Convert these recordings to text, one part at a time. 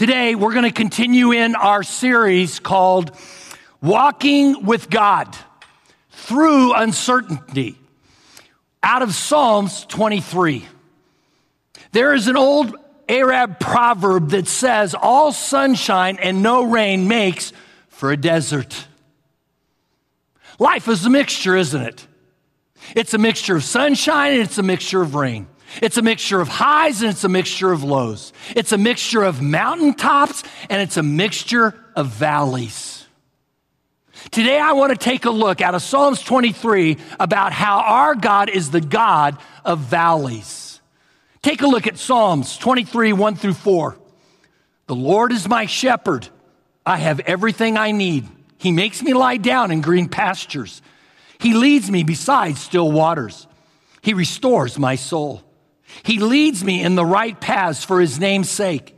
Today, we're going to continue in our series called Walking with God Through Uncertainty out of Psalms 23. There is an old Arab proverb that says, All sunshine and no rain makes for a desert. Life is a mixture, isn't it? It's a mixture of sunshine and it's a mixture of rain. It's a mixture of highs and it's a mixture of lows. It's a mixture of mountaintops and it's a mixture of valleys. Today, I want to take a look out of Psalms 23 about how our God is the God of valleys. Take a look at Psalms 23, 1 through 4. The Lord is my shepherd. I have everything I need. He makes me lie down in green pastures. He leads me beside still waters. He restores my soul. He leads me in the right paths for his name's sake.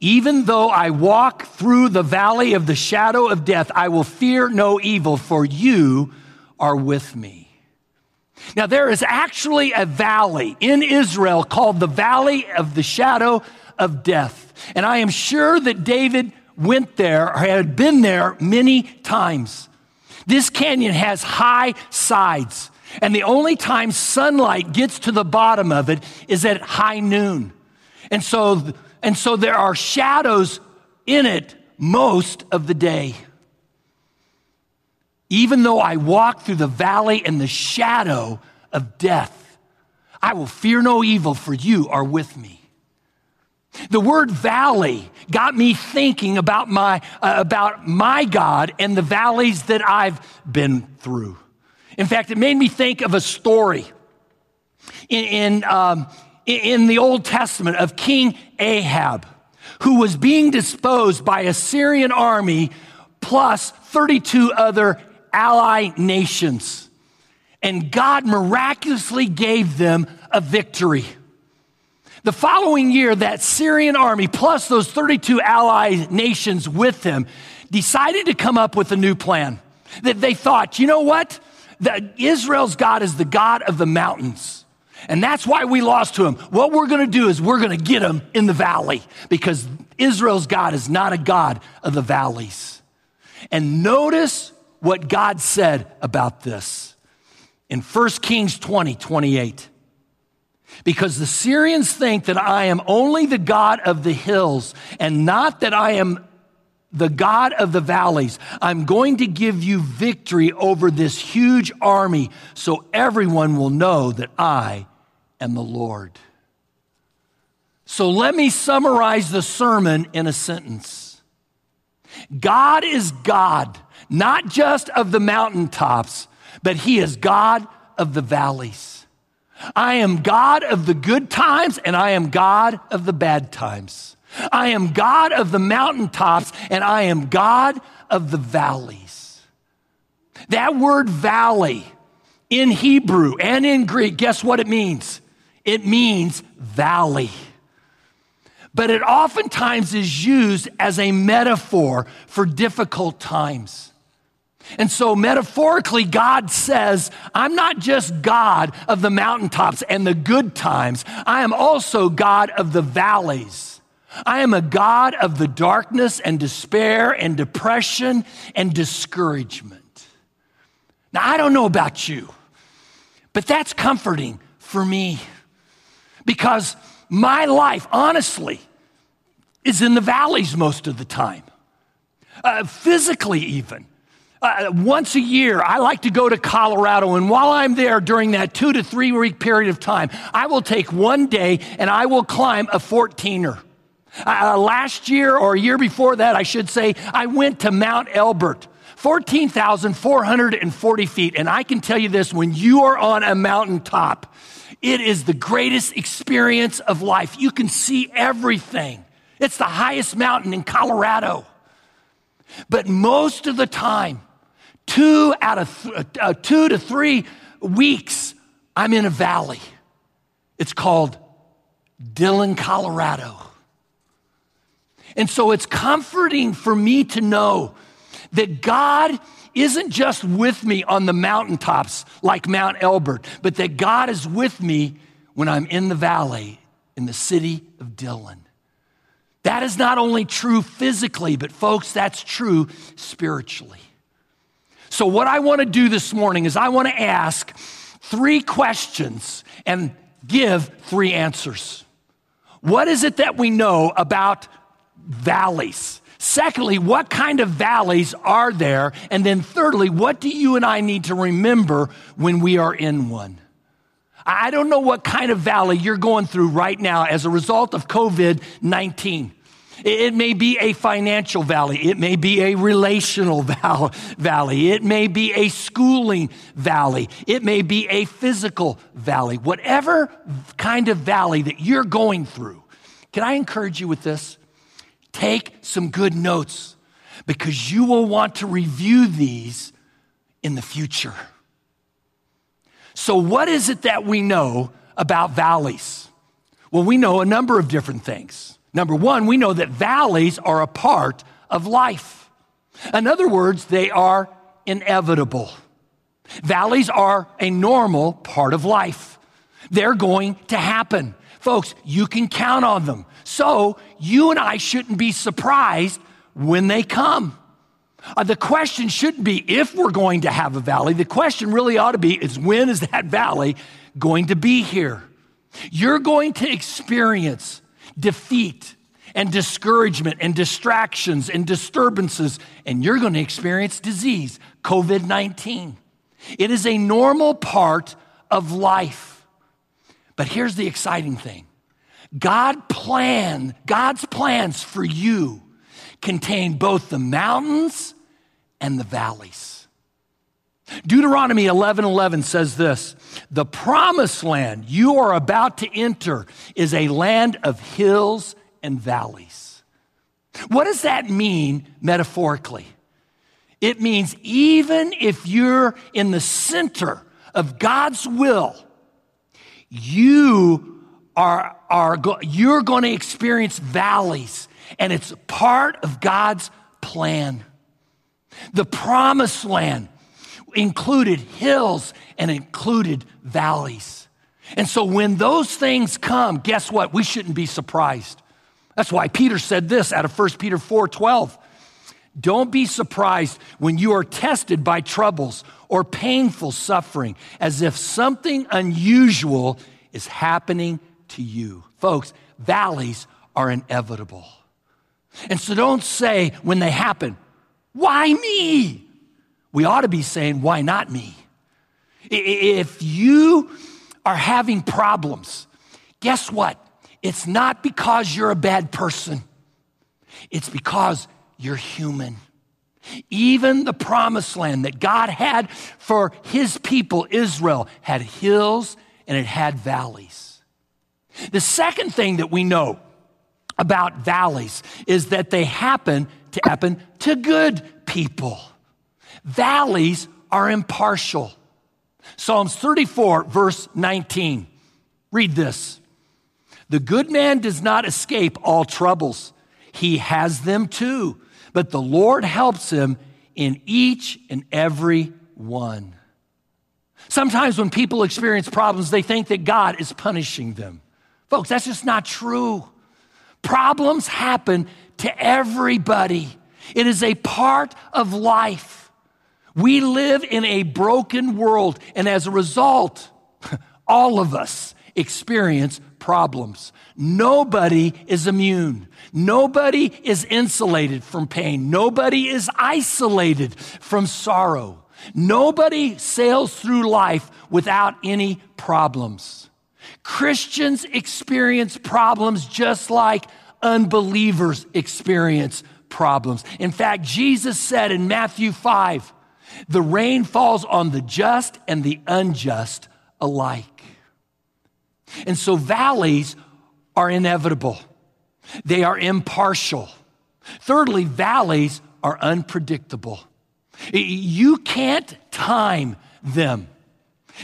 Even though I walk through the valley of the shadow of death, I will fear no evil, for you are with me. Now, there is actually a valley in Israel called the Valley of the Shadow of Death. And I am sure that David went there or had been there many times. This canyon has high sides. And the only time sunlight gets to the bottom of it is at high noon. And so, and so there are shadows in it most of the day. Even though I walk through the valley and the shadow of death, I will fear no evil, for you are with me. The word valley got me thinking about my, uh, about my God and the valleys that I've been through. In fact, it made me think of a story in, in, um, in the Old Testament of King Ahab, who was being disposed by a Syrian army plus 32 other ally nations. And God miraculously gave them a victory. The following year, that Syrian army, plus those 32 ally nations with them, decided to come up with a new plan. That they thought, you know what? That Israel's God is the God of the mountains. And that's why we lost to him. What we're going to do is we're going to get him in the valley because Israel's God is not a God of the valleys. And notice what God said about this in 1 Kings 20, 28. Because the Syrians think that I am only the God of the hills and not that I am the God of the valleys, I'm going to give you victory over this huge army so everyone will know that I am the Lord. So let me summarize the sermon in a sentence God is God, not just of the mountaintops, but He is God of the valleys. I am God of the good times and I am God of the bad times. I am God of the mountaintops and I am God of the valleys. That word valley in Hebrew and in Greek, guess what it means? It means valley. But it oftentimes is used as a metaphor for difficult times. And so, metaphorically, God says, I'm not just God of the mountaintops and the good times, I am also God of the valleys. I am a God of the darkness and despair and depression and discouragement. Now, I don't know about you, but that's comforting for me because my life, honestly, is in the valleys most of the time, uh, physically, even. Uh, once a year, I like to go to Colorado, and while I'm there during that two to three week period of time, I will take one day and I will climb a 14er. Uh, last year or a year before that, I should say, I went to Mount Elbert. 14,440 feet. And I can tell you this when you are on a mountaintop, it is the greatest experience of life. You can see everything. It's the highest mountain in Colorado. But most of the time, two out of th- uh, two to three weeks, I'm in a valley. It's called Dillon, Colorado. And so it's comforting for me to know that God isn't just with me on the mountaintops like Mount Elbert, but that God is with me when I'm in the valley in the city of Dillon. That is not only true physically, but folks, that's true spiritually. So, what I want to do this morning is I want to ask three questions and give three answers. What is it that we know about valleys? Secondly, what kind of valleys are there? And then thirdly, what do you and I need to remember when we are in one? I don't know what kind of valley you're going through right now as a result of COVID 19. It may be a financial valley. It may be a relational valley. It may be a schooling valley. It may be a physical valley. Whatever kind of valley that you're going through, can I encourage you with this? Take some good notes because you will want to review these in the future. So, what is it that we know about valleys? Well, we know a number of different things. Number one, we know that valleys are a part of life. In other words, they are inevitable. Valleys are a normal part of life. They're going to happen. Folks, you can count on them. So you and I shouldn't be surprised when they come. Uh, the question shouldn't be if we're going to have a valley. The question really ought to be is when is that valley going to be here? You're going to experience defeat and discouragement and distractions and disturbances, and you're going to experience disease, COVID 19. It is a normal part of life. But here's the exciting thing God plan, God's plans for you contain both the mountains and the valleys. Deuteronomy 11 11 says this The promised land you are about to enter is a land of hills and valleys. What does that mean metaphorically? It means even if you're in the center of God's will, you are, are you're going to experience valleys, and it's part of God's plan. The promised land included hills and included valleys. And so when those things come, guess what? We shouldn't be surprised. That's why Peter said this out of 1 Peter 4 12. Don't be surprised when you are tested by troubles or painful suffering, as if something unusual is happening to you. Folks, valleys are inevitable. And so don't say when they happen, why me? We ought to be saying, why not me? If you are having problems, guess what? It's not because you're a bad person, it's because you're human. Even the promised land that God had for his people, Israel, had hills and it had valleys. The second thing that we know about valleys is that they happen to happen to good people. Valleys are impartial. Psalms 34, verse 19. Read this. The good man does not escape all troubles. He has them too, but the Lord helps him in each and every one. Sometimes when people experience problems, they think that God is punishing them. Folks, that's just not true. Problems happen to everybody, it is a part of life. We live in a broken world, and as a result, all of us experience problems. Nobody is immune. Nobody is insulated from pain. Nobody is isolated from sorrow. Nobody sails through life without any problems. Christians experience problems just like unbelievers experience problems. In fact, Jesus said in Matthew 5, the rain falls on the just and the unjust alike. And so valleys are inevitable, they are impartial. Thirdly, valleys are unpredictable. You can't time them.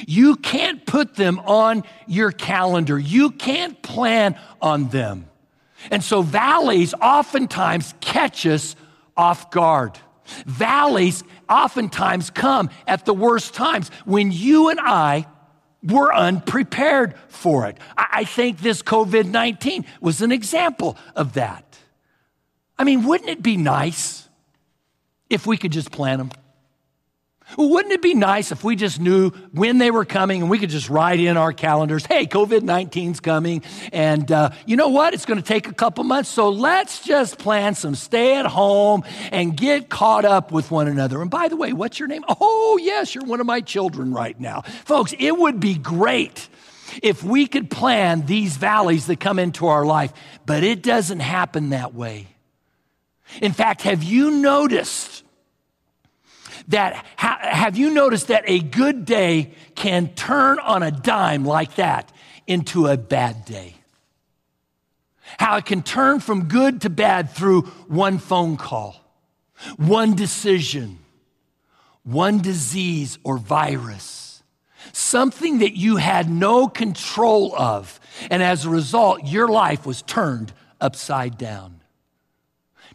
You can't put them on your calendar. You can't plan on them. And so valleys oftentimes catch us off guard. Valleys oftentimes come at the worst times when you and I were unprepared for it. I think this COVID 19 was an example of that. I mean, wouldn't it be nice if we could just plan them? Wouldn't it be nice if we just knew when they were coming and we could just write in our calendars, hey, COVID 19's coming, and uh, you know what? It's going to take a couple months, so let's just plan some stay at home and get caught up with one another. And by the way, what's your name? Oh, yes, you're one of my children right now. Folks, it would be great if we could plan these valleys that come into our life, but it doesn't happen that way. In fact, have you noticed? That ha, have you noticed that a good day can turn on a dime like that into a bad day? How it can turn from good to bad through one phone call, one decision, one disease or virus, something that you had no control of. And as a result, your life was turned upside down.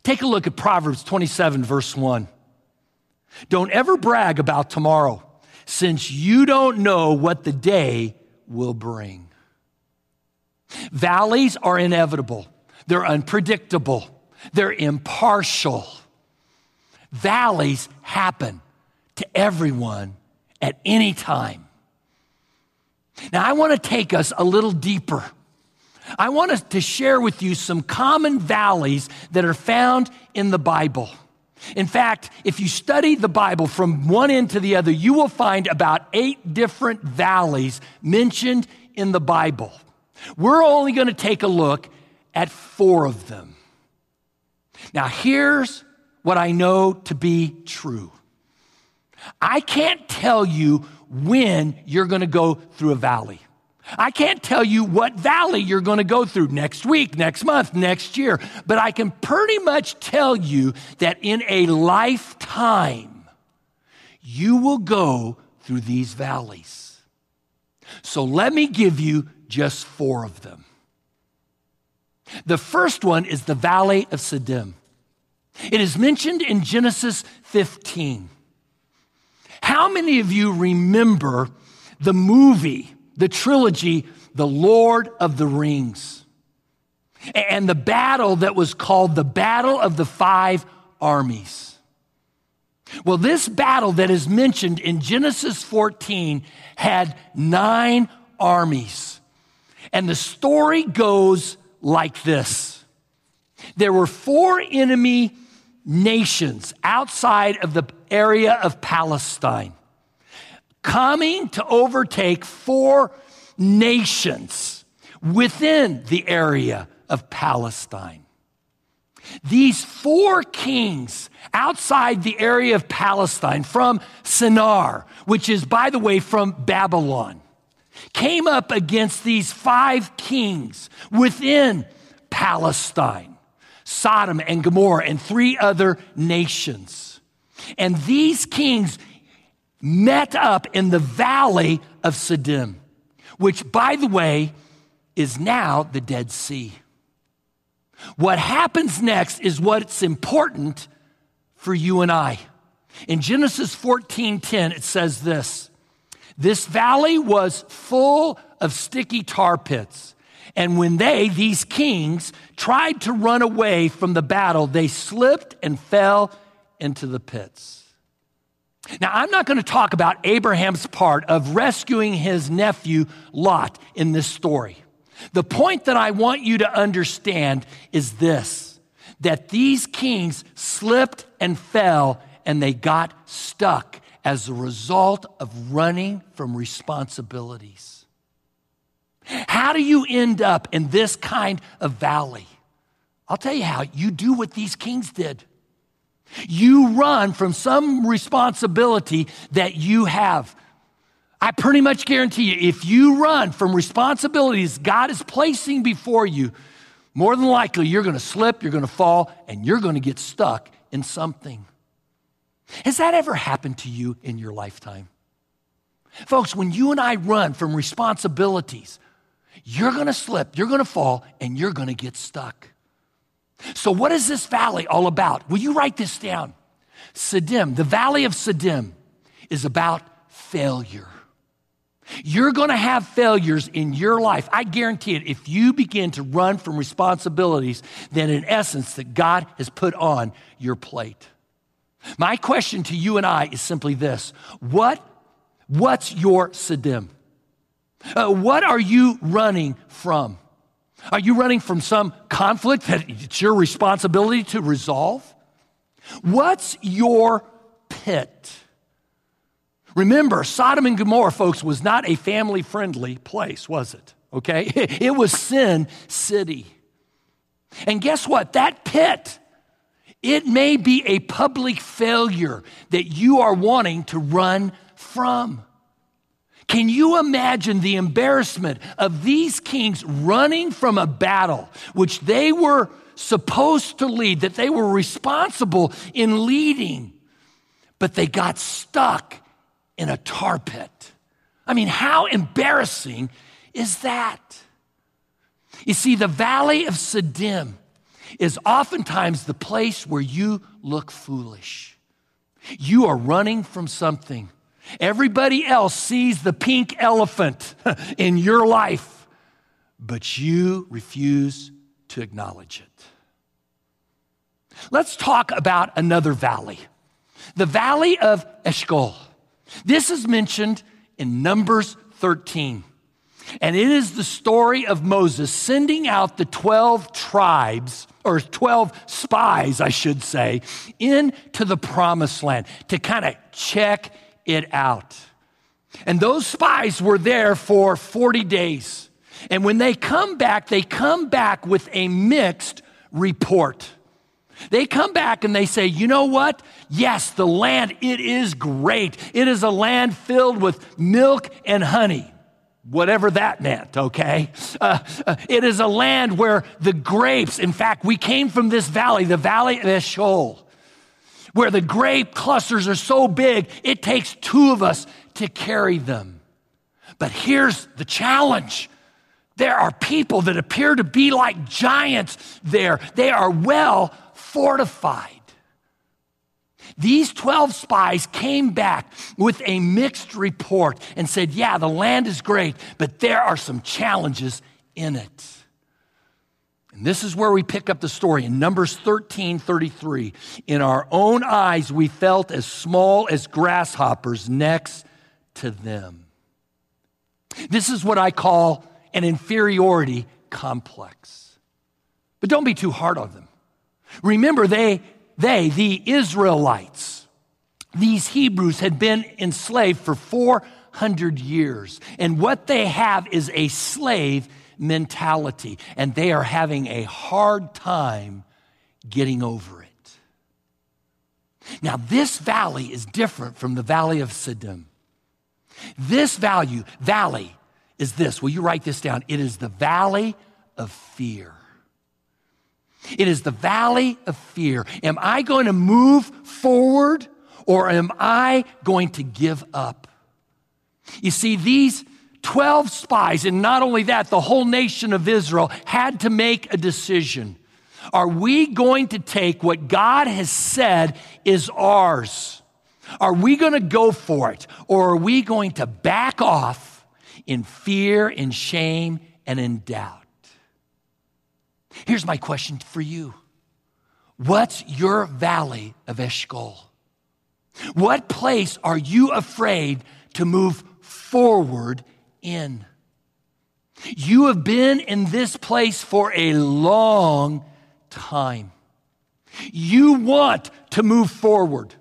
Take a look at Proverbs 27, verse 1. Don't ever brag about tomorrow, since you don't know what the day will bring. Valleys are inevitable, they're unpredictable, they're impartial. Valleys happen to everyone at any time. Now, I want to take us a little deeper. I want us to share with you some common valleys that are found in the Bible. In fact, if you study the Bible from one end to the other, you will find about eight different valleys mentioned in the Bible. We're only going to take a look at four of them. Now, here's what I know to be true I can't tell you when you're going to go through a valley. I can't tell you what valley you're going to go through next week, next month, next year, but I can pretty much tell you that in a lifetime, you will go through these valleys. So let me give you just four of them. The first one is the Valley of Siddim. It is mentioned in Genesis 15. How many of you remember the movie the trilogy, The Lord of the Rings, and the battle that was called the Battle of the Five Armies. Well, this battle that is mentioned in Genesis 14 had nine armies. And the story goes like this there were four enemy nations outside of the area of Palestine coming to overtake four nations within the area of Palestine. These four kings outside the area of Palestine from Shinar, which is, by the way, from Babylon, came up against these five kings within Palestine Sodom and Gomorrah and three other nations. And these kings met up in the valley of Siddim, which, by the way, is now the Dead Sea. What happens next is what's important for you and I. In Genesis 14:10 it says this. This valley was full of sticky tar pits. And when they, these kings, tried to run away from the battle, they slipped and fell into the pits. Now, I'm not going to talk about Abraham's part of rescuing his nephew Lot in this story. The point that I want you to understand is this that these kings slipped and fell and they got stuck as a result of running from responsibilities. How do you end up in this kind of valley? I'll tell you how you do what these kings did. You run from some responsibility that you have. I pretty much guarantee you, if you run from responsibilities God is placing before you, more than likely you're going to slip, you're going to fall, and you're going to get stuck in something. Has that ever happened to you in your lifetime? Folks, when you and I run from responsibilities, you're going to slip, you're going to fall, and you're going to get stuck. So, what is this valley all about? Will you write this down? Siddim, the valley of Siddim, is about failure. You're going to have failures in your life. I guarantee it. If you begin to run from responsibilities then in essence, that God has put on your plate. My question to you and I is simply this What, What's your Siddim? Uh, what are you running from? Are you running from some conflict that it's your responsibility to resolve? What's your pit? Remember, Sodom and Gomorrah, folks, was not a family friendly place, was it? Okay? It was Sin City. And guess what? That pit, it may be a public failure that you are wanting to run from. Can you imagine the embarrassment of these kings running from a battle which they were supposed to lead, that they were responsible in leading, but they got stuck in a tar pit? I mean, how embarrassing is that? You see, the valley of Siddim is oftentimes the place where you look foolish. You are running from something Everybody else sees the pink elephant in your life, but you refuse to acknowledge it. Let's talk about another valley the valley of Eshcol. This is mentioned in Numbers 13. And it is the story of Moses sending out the 12 tribes, or 12 spies, I should say, into the promised land to kind of check it out. And those spies were there for 40 days. And when they come back, they come back with a mixed report. They come back and they say, you know what? Yes, the land, it is great. It is a land filled with milk and honey, whatever that meant, okay? Uh, uh, it is a land where the grapes, in fact, we came from this valley, the valley of Eshcol where the grape clusters are so big, it takes two of us to carry them. But here's the challenge. There are people that appear to be like giants there. They are well fortified. These 12 spies came back with a mixed report and said, Yeah, the land is great, but there are some challenges in it. And this is where we pick up the story in Numbers 13 33. In our own eyes, we felt as small as grasshoppers next to them. This is what I call an inferiority complex. But don't be too hard on them. Remember, they, they, the Israelites, these Hebrews had been enslaved for 400 years. And what they have is a slave mentality, and they are having a hard time getting over it. Now, this valley is different from the valley of Siddim. This value, valley is this. Will you write this down? It is the valley of fear. It is the valley of fear. Am I going to move forward or am I going to give up? You see, these 12 spies, and not only that, the whole nation of Israel had to make a decision. Are we going to take what God has said is ours? Are we going to go for it? Or are we going to back off in fear, in shame, and in doubt? Here's my question for you What's your valley of Eshcol? What place are you afraid to move forward in. You have been in this place for a long time. You want to move forward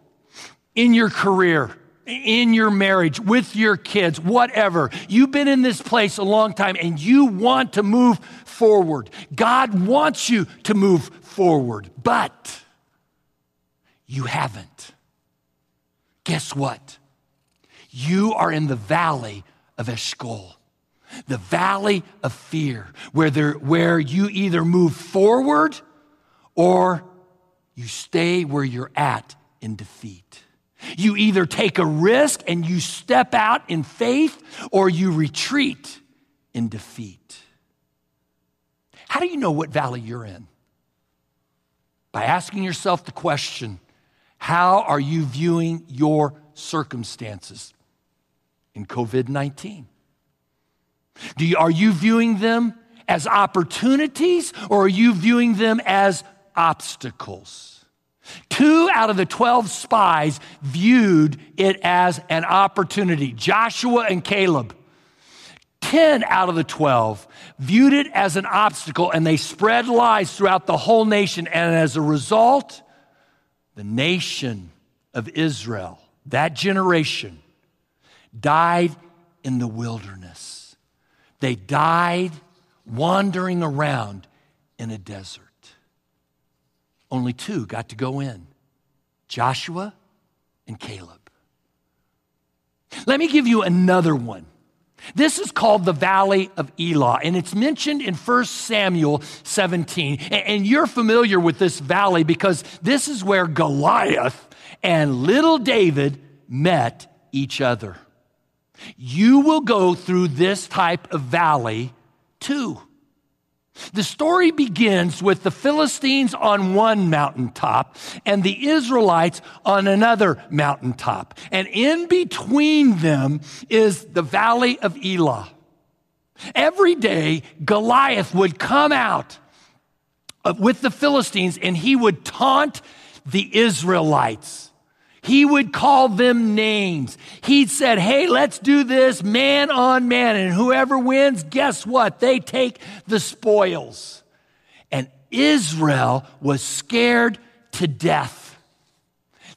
in your career, in your marriage, with your kids, whatever. You've been in this place a long time and you want to move forward. God wants you to move forward, but you haven't. Guess what? You are in the valley of Eshcol, the valley of fear, where, there, where you either move forward or you stay where you're at in defeat. You either take a risk and you step out in faith or you retreat in defeat. How do you know what valley you're in? By asking yourself the question how are you viewing your circumstances? In COVID 19. Do are you viewing them as opportunities or are you viewing them as obstacles? Two out of the 12 spies viewed it as an opportunity Joshua and Caleb. 10 out of the 12 viewed it as an obstacle and they spread lies throughout the whole nation. And as a result, the nation of Israel, that generation, died in the wilderness. They died wandering around in a desert. Only two got to go in Joshua and Caleb. Let me give you another one. This is called the Valley of Elah, and it's mentioned in 1 Samuel 17. And you're familiar with this valley because this is where Goliath and little David met each other. You will go through this type of valley too. The story begins with the Philistines on one mountaintop and the Israelites on another mountaintop. And in between them is the valley of Elah. Every day, Goliath would come out with the Philistines and he would taunt the Israelites. He would call them names. He'd said, Hey, let's do this man on man. And whoever wins, guess what? They take the spoils. And Israel was scared to death.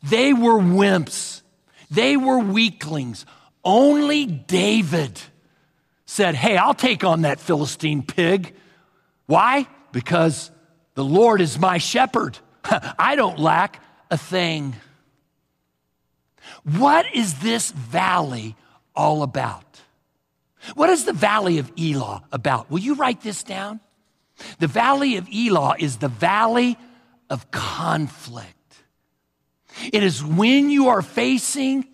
They were wimps. They were weaklings. Only David said, Hey, I'll take on that Philistine pig. Why? Because the Lord is my shepherd. I don't lack a thing. What is this valley all about? What is the valley of Elah about? Will you write this down? The valley of Elah is the valley of conflict. It is when you are facing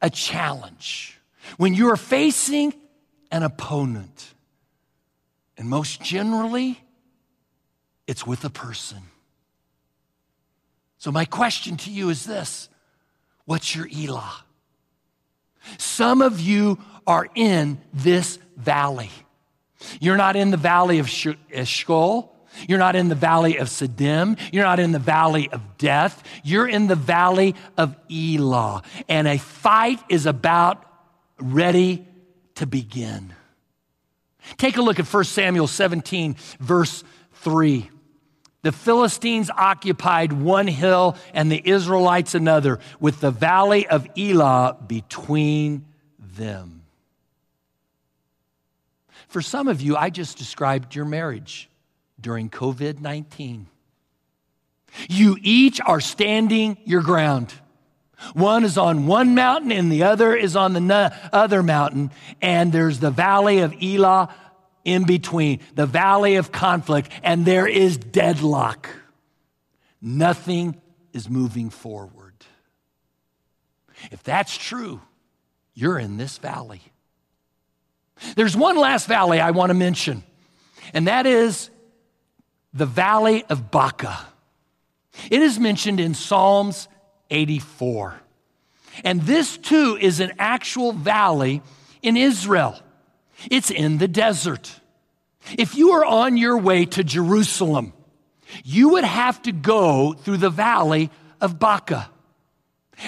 a challenge, when you are facing an opponent. And most generally, it's with a person. So, my question to you is this What's your Elah? Some of you are in this valley. You're not in the valley of Eshcol. You're not in the valley of Siddim. You're not in the valley of death. You're in the valley of Elah. And a fight is about ready to begin. Take a look at 1 Samuel 17, verse 3. The Philistines occupied one hill and the Israelites another, with the valley of Elah between them. For some of you, I just described your marriage during COVID 19. You each are standing your ground. One is on one mountain and the other is on the other mountain, and there's the valley of Elah in between, the valley of conflict, and there is deadlock. Nothing is moving forward. If that's true, you're in this valley. There's one last valley I want to mention, and that is the valley of Baca. It is mentioned in Psalms 84. And this too is an actual valley in Israel. It's in the desert. If you were on your way to Jerusalem, you would have to go through the valley of Baca.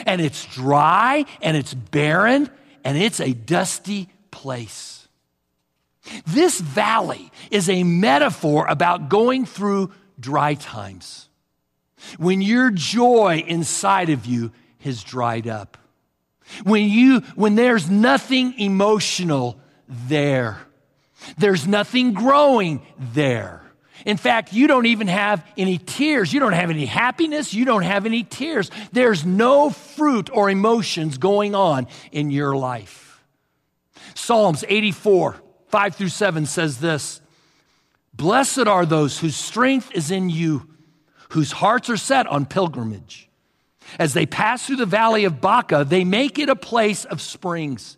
And it's dry and it's barren and it's a dusty place. This valley is a metaphor about going through dry times. When your joy inside of you has dried up. When you when there's nothing emotional there. There's nothing growing there. In fact, you don't even have any tears. You don't have any happiness. You don't have any tears. There's no fruit or emotions going on in your life. Psalms 84, 5 through 7 says this Blessed are those whose strength is in you, whose hearts are set on pilgrimage. As they pass through the valley of Baca, they make it a place of springs.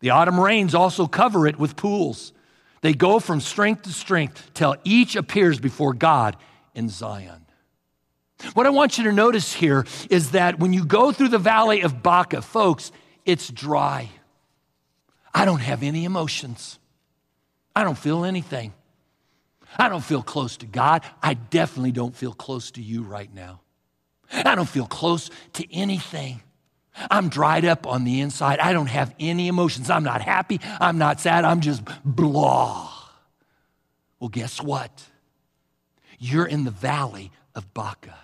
The autumn rains also cover it with pools. They go from strength to strength till each appears before God in Zion. What I want you to notice here is that when you go through the valley of Baca, folks, it's dry. I don't have any emotions. I don't feel anything. I don't feel close to God. I definitely don't feel close to you right now. I don't feel close to anything. I'm dried up on the inside. I don't have any emotions. I'm not happy. I'm not sad. I'm just blah. Well, guess what? You're in the valley of Baca.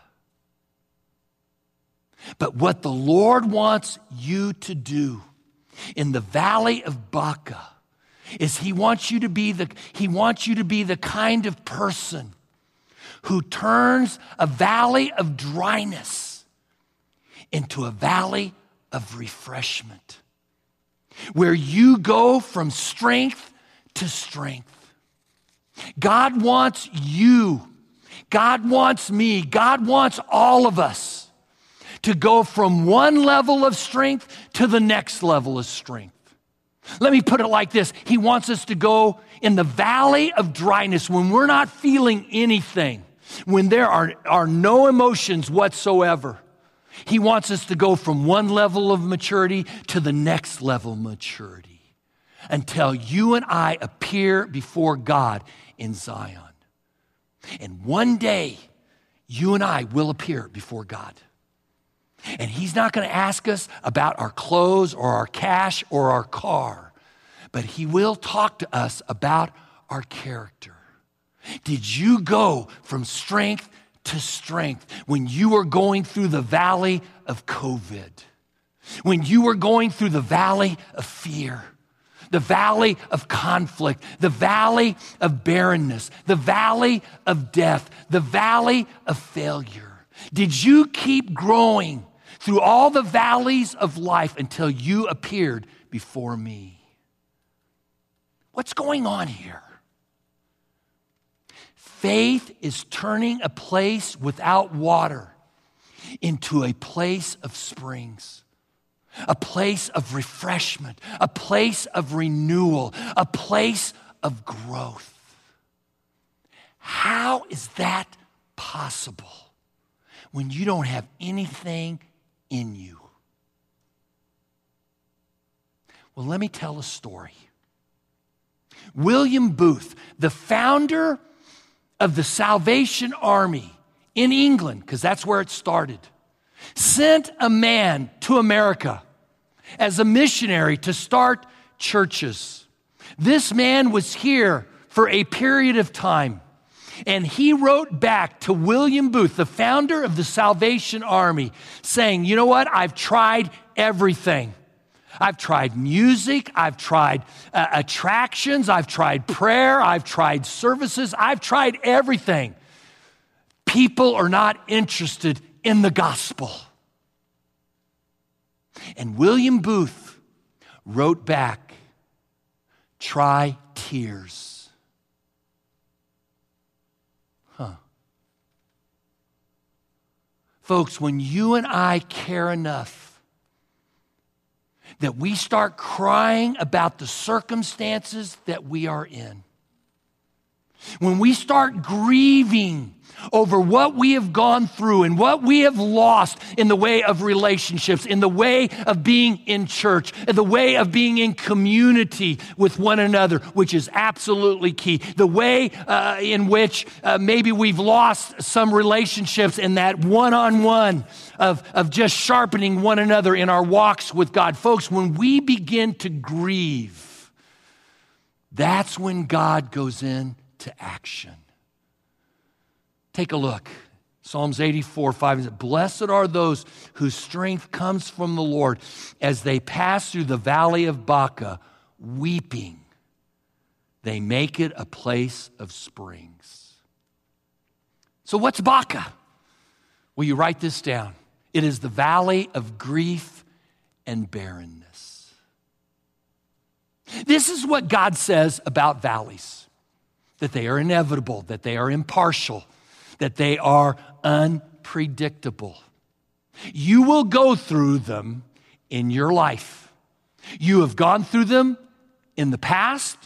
But what the Lord wants you to do in the valley of Baca is he wants you to be the he wants you to be the kind of person who turns a valley of dryness into a valley of refreshment where you go from strength to strength. God wants you. God wants me. God wants all of us to go from one level of strength to the next level of strength. Let me put it like this. He wants us to go in the valley of dryness when we're not feeling anything, when there are, are no emotions whatsoever. He wants us to go from one level of maturity to the next level of maturity until you and I appear before God in Zion. And one day, you and I will appear before God. And He's not going to ask us about our clothes or our cash or our car, but He will talk to us about our character. Did you go from strength to strength when you were going through the valley of COVID? When you were going through the valley of fear? the valley of conflict, the valley of barrenness, the valley of death, the valley of failure? Did you keep growing through all the valleys of life until you appeared before me. What's going on here? Faith is turning a place without water into a place of springs, a place of refreshment, a place of renewal, a place of growth. How is that possible when you don't have anything in you. Well, let me tell a story. William Booth, the founder of the Salvation Army in England, because that's where it started, sent a man to America as a missionary to start churches. This man was here for a period of time. And he wrote back to William Booth, the founder of the Salvation Army, saying, You know what? I've tried everything. I've tried music, I've tried uh, attractions, I've tried prayer, I've tried services, I've tried everything. People are not interested in the gospel. And William Booth wrote back, Try tears. Huh. Folks, when you and I care enough that we start crying about the circumstances that we are in, when we start grieving over what we have gone through and what we have lost in the way of relationships, in the way of being in church, in the way of being in community with one another, which is absolutely key. The way uh, in which uh, maybe we've lost some relationships in that one on one of, of just sharpening one another in our walks with God. Folks, when we begin to grieve, that's when God goes into action. Take a look. Psalms 84, 5 says, Blessed are those whose strength comes from the Lord as they pass through the valley of Baca, weeping. They make it a place of springs. So, what's Baca? Will you write this down? It is the valley of grief and barrenness. This is what God says about valleys that they are inevitable, that they are impartial that they are unpredictable. You will go through them in your life. You have gone through them in the past.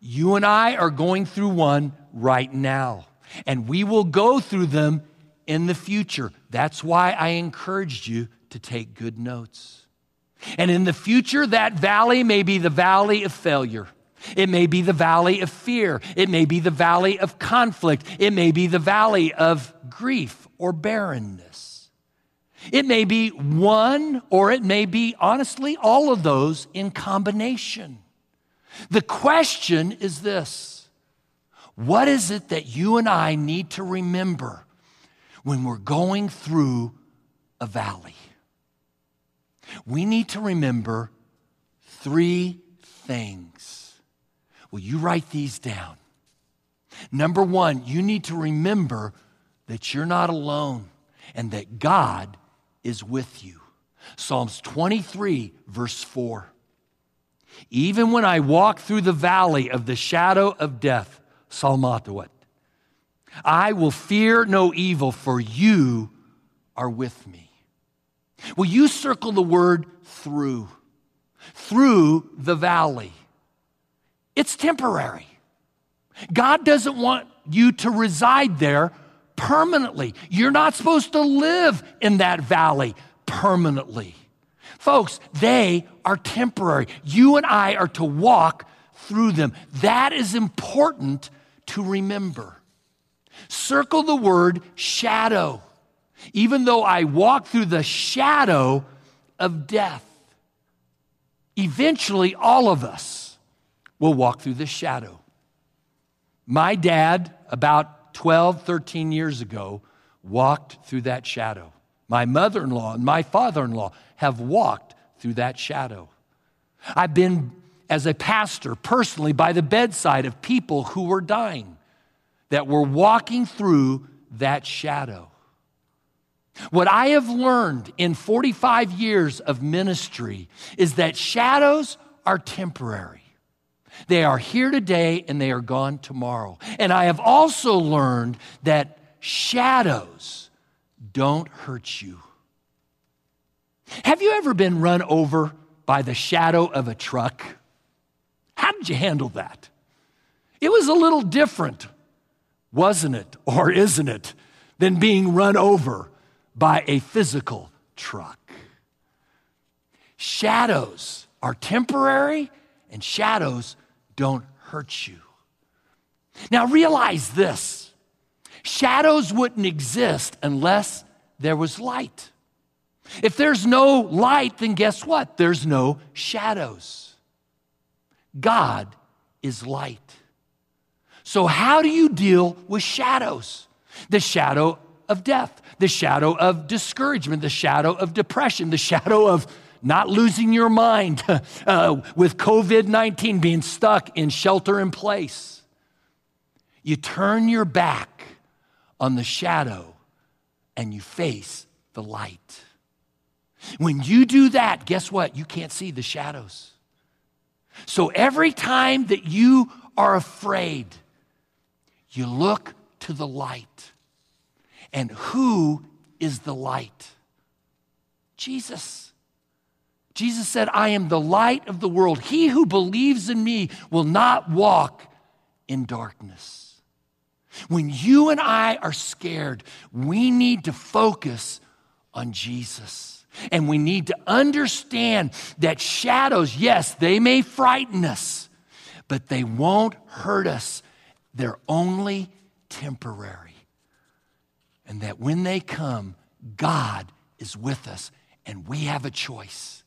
You and I are going through one right now. And we will go through them in the future. That's why I encouraged you to take good notes. And in the future, that valley may be the valley of failure. It may be the valley of fear. It may be the valley of conflict. It may be the valley of grief or barrenness. It may be one, or it may be, honestly, all of those in combination. The question is this What is it that you and I need to remember when we're going through a valley? We need to remember three things. Will you write these down? Number one, you need to remember that you're not alone and that God is with you. Psalms 23, verse 4. Even when I walk through the valley of the shadow of death, Salmatawat, I will fear no evil, for you are with me. Will you circle the word through? Through the valley. It's temporary. God doesn't want you to reside there permanently. You're not supposed to live in that valley permanently. Folks, they are temporary. You and I are to walk through them. That is important to remember. Circle the word shadow. Even though I walk through the shadow of death, eventually all of us will walk through the shadow. My dad, about 12, 13 years ago, walked through that shadow. My mother in law and my father in law have walked through that shadow. I've been, as a pastor, personally by the bedside of people who were dying, that were walking through that shadow. What I have learned in 45 years of ministry is that shadows are temporary. They are here today and they are gone tomorrow. And I have also learned that shadows don't hurt you. Have you ever been run over by the shadow of a truck? How did you handle that? It was a little different, wasn't it, or isn't it, than being run over by a physical truck. Shadows are temporary, and shadows don't hurt you. Now, realize this shadows wouldn't exist unless there was light. If there's no light, then guess what? There's no shadows. God is light. So, how do you deal with shadows? The shadow of death, the shadow of discouragement, the shadow of depression, the shadow of not losing your mind uh, with COVID 19 being stuck in shelter in place. You turn your back on the shadow and you face the light. When you do that, guess what? You can't see the shadows. So every time that you are afraid, you look to the light. And who is the light? Jesus. Jesus said, I am the light of the world. He who believes in me will not walk in darkness. When you and I are scared, we need to focus on Jesus. And we need to understand that shadows, yes, they may frighten us, but they won't hurt us. They're only temporary and that when they come, God is with us and we have a choice.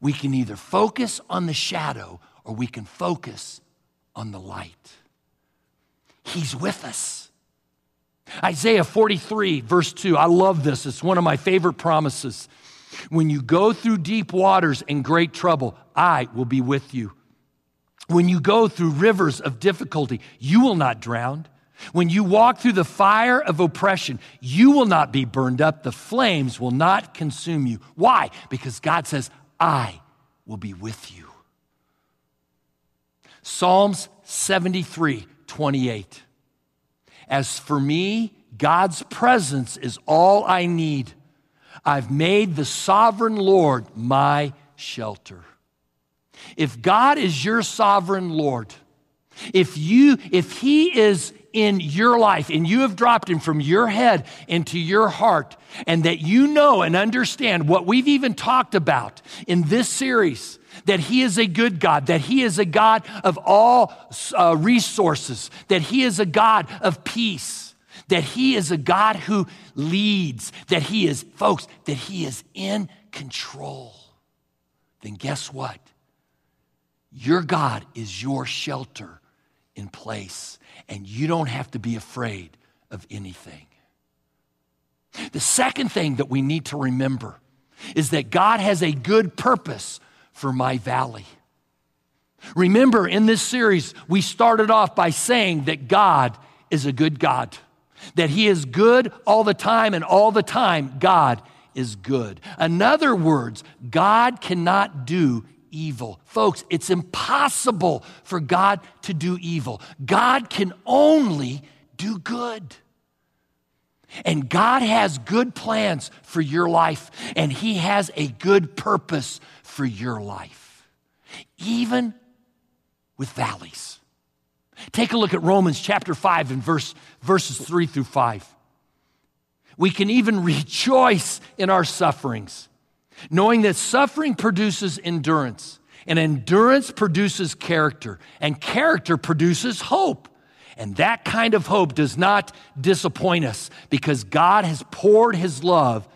We can either focus on the shadow or we can focus on the light. He's with us. Isaiah 43, verse 2, I love this. It's one of my favorite promises. When you go through deep waters and great trouble, I will be with you. When you go through rivers of difficulty, you will not drown. When you walk through the fire of oppression, you will not be burned up. The flames will not consume you. Why? Because God says, I will be with you. Psalms 73 28. As for me, God's presence is all I need. I've made the sovereign Lord my shelter. If God is your sovereign Lord, if you if he is in your life and you have dropped him from your head into your heart, and that you know and understand what we've even talked about in this series that He is a good God, that He is a God of all uh, resources, that He is a God of peace, that He is a God who leads, that He is, folks, that He is in control, then guess what? Your God is your shelter in place, and you don't have to be afraid of anything. The second thing that we need to remember is that God has a good purpose for my valley. Remember, in this series, we started off by saying that God is a good God, that He is good all the time, and all the time, God is good. In other words, God cannot do evil. Folks, it's impossible for God to do evil. God can only do good. And God has good plans for your life, and He has a good purpose for your life, even with valleys. Take a look at Romans chapter 5 and verse, verses 3 through 5. We can even rejoice in our sufferings, knowing that suffering produces endurance, and endurance produces character, and character produces hope. And that kind of hope does not disappoint us because God has poured his love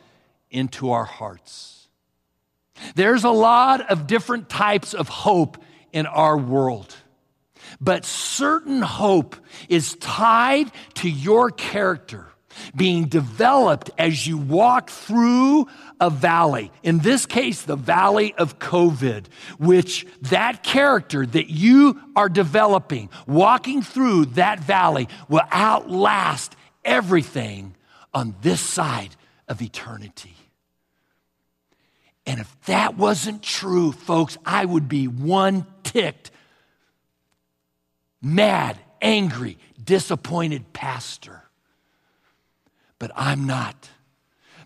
into our hearts. There's a lot of different types of hope in our world, but certain hope is tied to your character being developed as you walk through a valley. In this case, the valley of COVID, which that character that you are developing, walking through that valley, will outlast everything on this side of eternity. And if that wasn't true, folks, I would be one ticked, mad, angry, disappointed pastor but I'm not.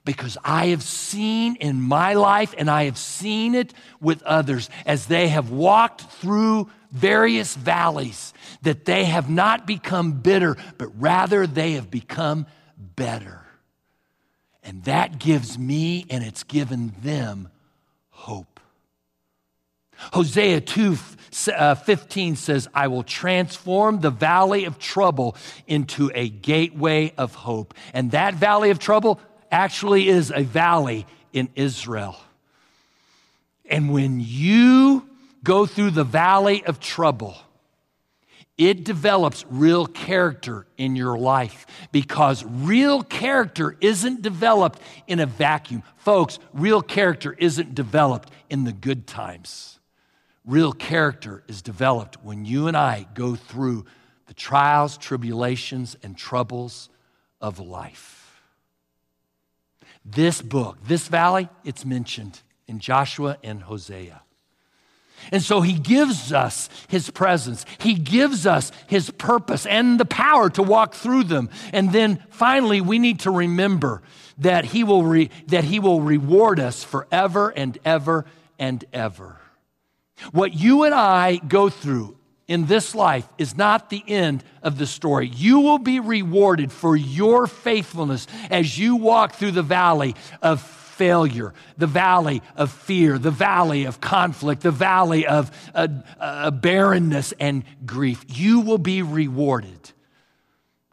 Because I have seen in my life, and I have seen it with others as they have walked through various valleys, that they have not become bitter, but rather they have become better. And that gives me and it's given them hope. Hosea 2 uh, 15 says, I will transform the valley of trouble into a gateway of hope. And that valley of trouble actually is a valley in Israel. And when you go through the valley of trouble, it develops real character in your life because real character isn't developed in a vacuum. Folks, real character isn't developed in the good times. Real character is developed when you and I go through the trials, tribulations, and troubles of life. This book, this valley, it's mentioned in Joshua and Hosea. And so he gives us his presence. He gives us his purpose and the power to walk through them. And then finally, we need to remember that he will, re- that he will reward us forever and ever and ever. What you and I go through in this life is not the end of the story. You will be rewarded for your faithfulness as you walk through the valley of failure, the valley of fear, the valley of conflict, the valley of uh, uh, barrenness and grief. You will be rewarded.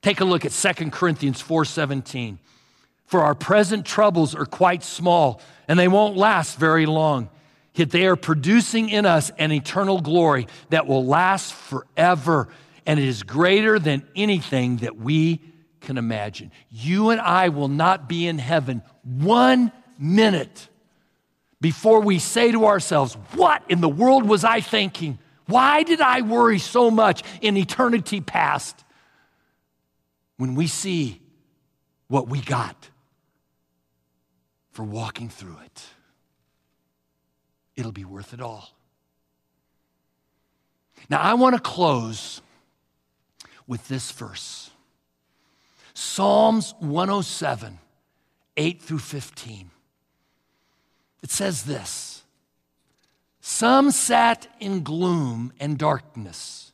Take a look at 2 Corinthians 4:17. For our present troubles are quite small, and they won't last very long. Yet they are producing in us an eternal glory that will last forever, and it is greater than anything that we can imagine. You and I will not be in heaven one minute before we say to ourselves, What in the world was I thinking? Why did I worry so much in eternity past? When we see what we got for walking through it it'll be worth it all. Now, I want to close with this verse Psalms 107, 8 through 15. It says this Some sat in gloom and darkness.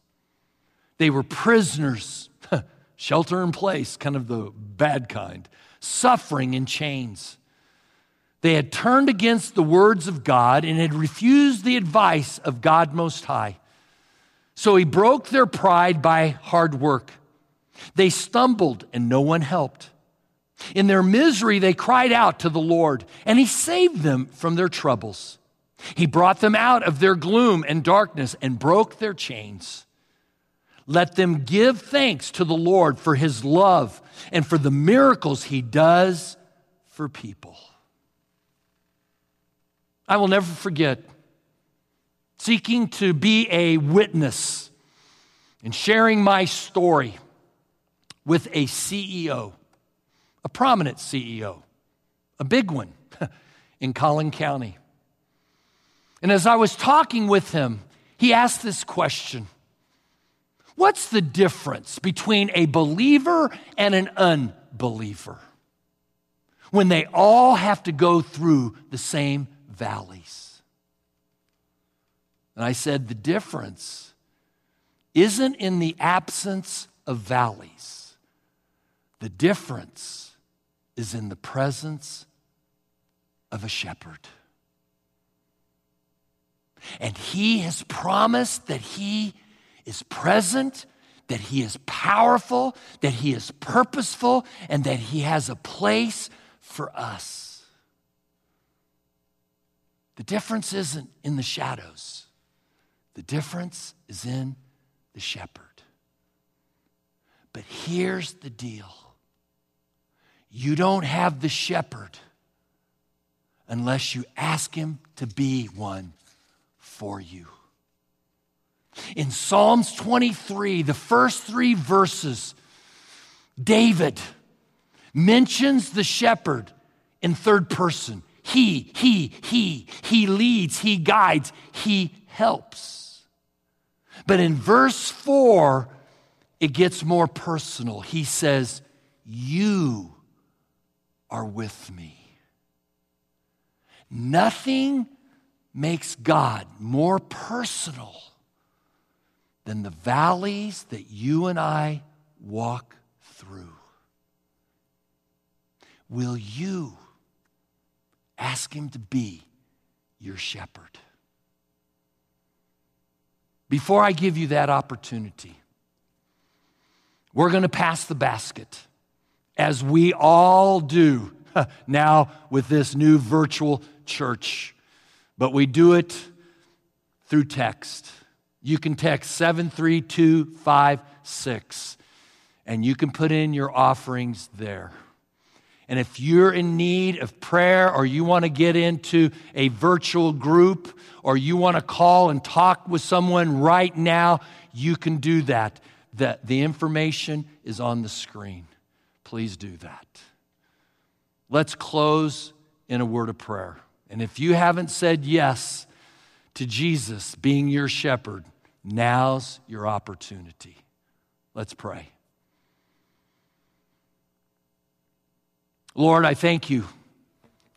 They were prisoners, shelter in place, kind of the bad kind, suffering in chains. They had turned against the words of God and had refused the advice of God Most High. So he broke their pride by hard work. They stumbled and no one helped. In their misery, they cried out to the Lord, and he saved them from their troubles. He brought them out of their gloom and darkness and broke their chains. Let them give thanks to the Lord for his love and for the miracles he does for people. I will never forget seeking to be a witness and sharing my story with a CEO, a prominent CEO, a big one in Collin County. And as I was talking with him, he asked this question What's the difference between a believer and an unbeliever when they all have to go through the same valleys? And I said, The difference isn't in the absence of valleys, the difference is in the presence of a shepherd. And he has promised that he is present, that He is powerful, that He is purposeful, and that He has a place for us. The difference isn't in the shadows, the difference is in the shepherd. But here's the deal you don't have the shepherd unless you ask him to be one for you. In Psalms 23, the first three verses, David mentions the shepherd in third person. He, he, he, he leads, he guides, he helps. But in verse 4, it gets more personal. He says, You are with me. Nothing makes God more personal than the valleys that you and I walk through. Will you ask Him to be your shepherd? Before I give you that opportunity, we're going to pass the basket as we all do now with this new virtual church. But we do it through text you can text 73256 and you can put in your offerings there. And if you're in need of prayer or you want to get into a virtual group or you want to call and talk with someone right now, you can do that. The, the information is on the screen. Please do that. Let's close in a word of prayer. And if you haven't said yes to Jesus being your shepherd, Now's your opportunity. Let's pray. Lord, I thank you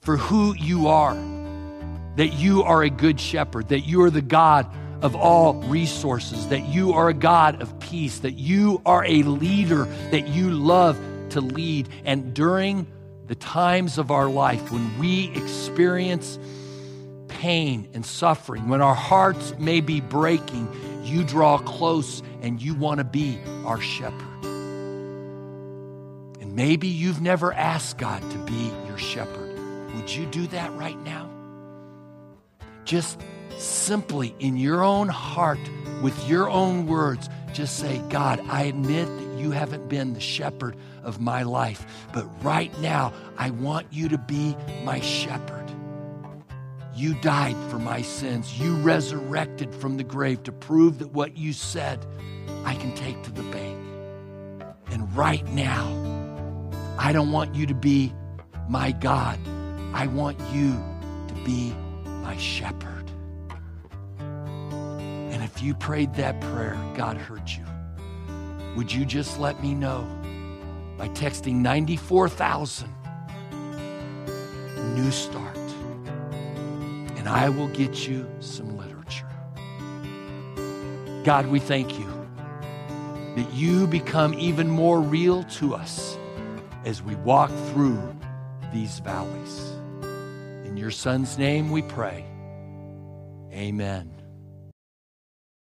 for who you are, that you are a good shepherd, that you are the God of all resources, that you are a God of peace, that you are a leader, that you love to lead. And during the times of our life when we experience pain and suffering, when our hearts may be breaking, you draw close and you want to be our shepherd. Maybe you've never asked God to be your shepherd. Would you do that right now? Just simply in your own heart, with your own words, just say, God, I admit that you haven't been the shepherd of my life, but right now I want you to be my shepherd. You died for my sins. You resurrected from the grave to prove that what you said I can take to the bank. And right now, I don't want you to be my God. I want you to be my shepherd. And if you prayed that prayer, God heard you. Would you just let me know by texting 94,000 New Start? and I will get you some literature. God, we thank you that you become even more real to us as we walk through these valleys. In your son's name we pray. Amen.